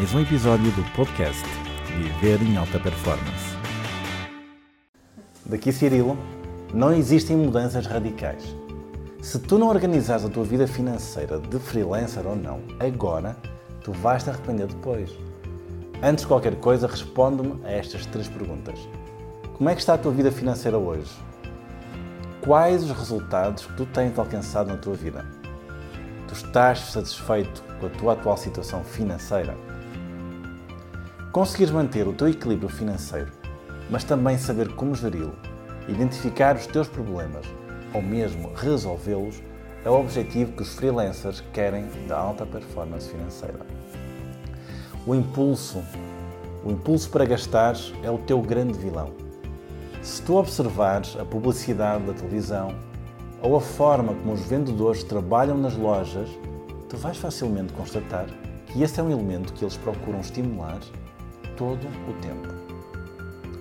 mais um episódio do podcast Viver em Alta Performance. Daqui Cirilo, não existem mudanças radicais. Se tu não organizares a tua vida financeira de freelancer ou não, agora, tu vais te arrepender depois. Antes de qualquer coisa, responde-me a estas três perguntas. Como é que está a tua vida financeira hoje? Quais os resultados que tu tens alcançado na tua vida? Tu estás satisfeito com a tua atual situação financeira? Conseguires manter o teu equilíbrio financeiro, mas também saber como geri-lo, identificar os teus problemas ou mesmo resolvê-los, é o objetivo que os freelancers querem da alta performance financeira. O impulso, o impulso para gastar é o teu grande vilão se tu observares a publicidade da televisão ou a forma como os vendedores trabalham nas lojas, tu vais facilmente constatar que esse é um elemento que eles procuram estimular todo o tempo.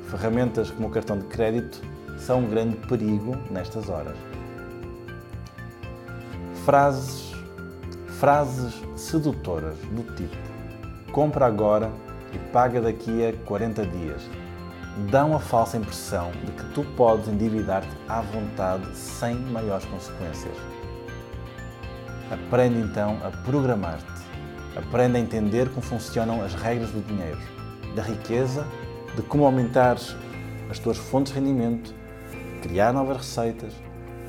Ferramentas como o cartão de crédito são um grande perigo nestas horas. Frases, frases sedutoras do tipo: compra agora e paga daqui a 40 dias dão a falsa impressão de que tu podes endividar-te à vontade sem maiores consequências. Aprende então a programar-te. Aprende a entender como funcionam as regras do dinheiro, da riqueza, de como aumentar as tuas fontes de rendimento, criar novas receitas,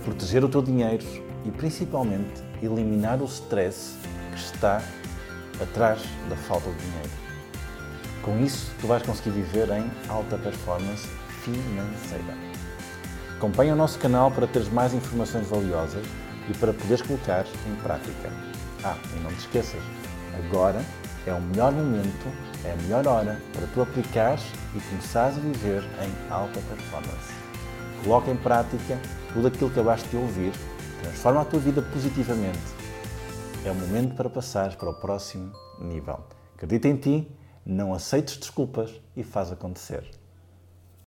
proteger o teu dinheiro e principalmente eliminar o stress que está atrás da falta de dinheiro. Com isso, tu vais conseguir viver em alta performance financeira. Acompanha o nosso canal para teres mais informações valiosas e para poderes colocar em prática. Ah, e não te esqueças, agora é o melhor momento, é a melhor hora para tu aplicares e começares a viver em alta performance. Coloca em prática tudo aquilo que acabaste de ouvir, transforma a tua vida positivamente. É o momento para passares para o próximo nível. Acredita em ti não aceites desculpas e faz acontecer.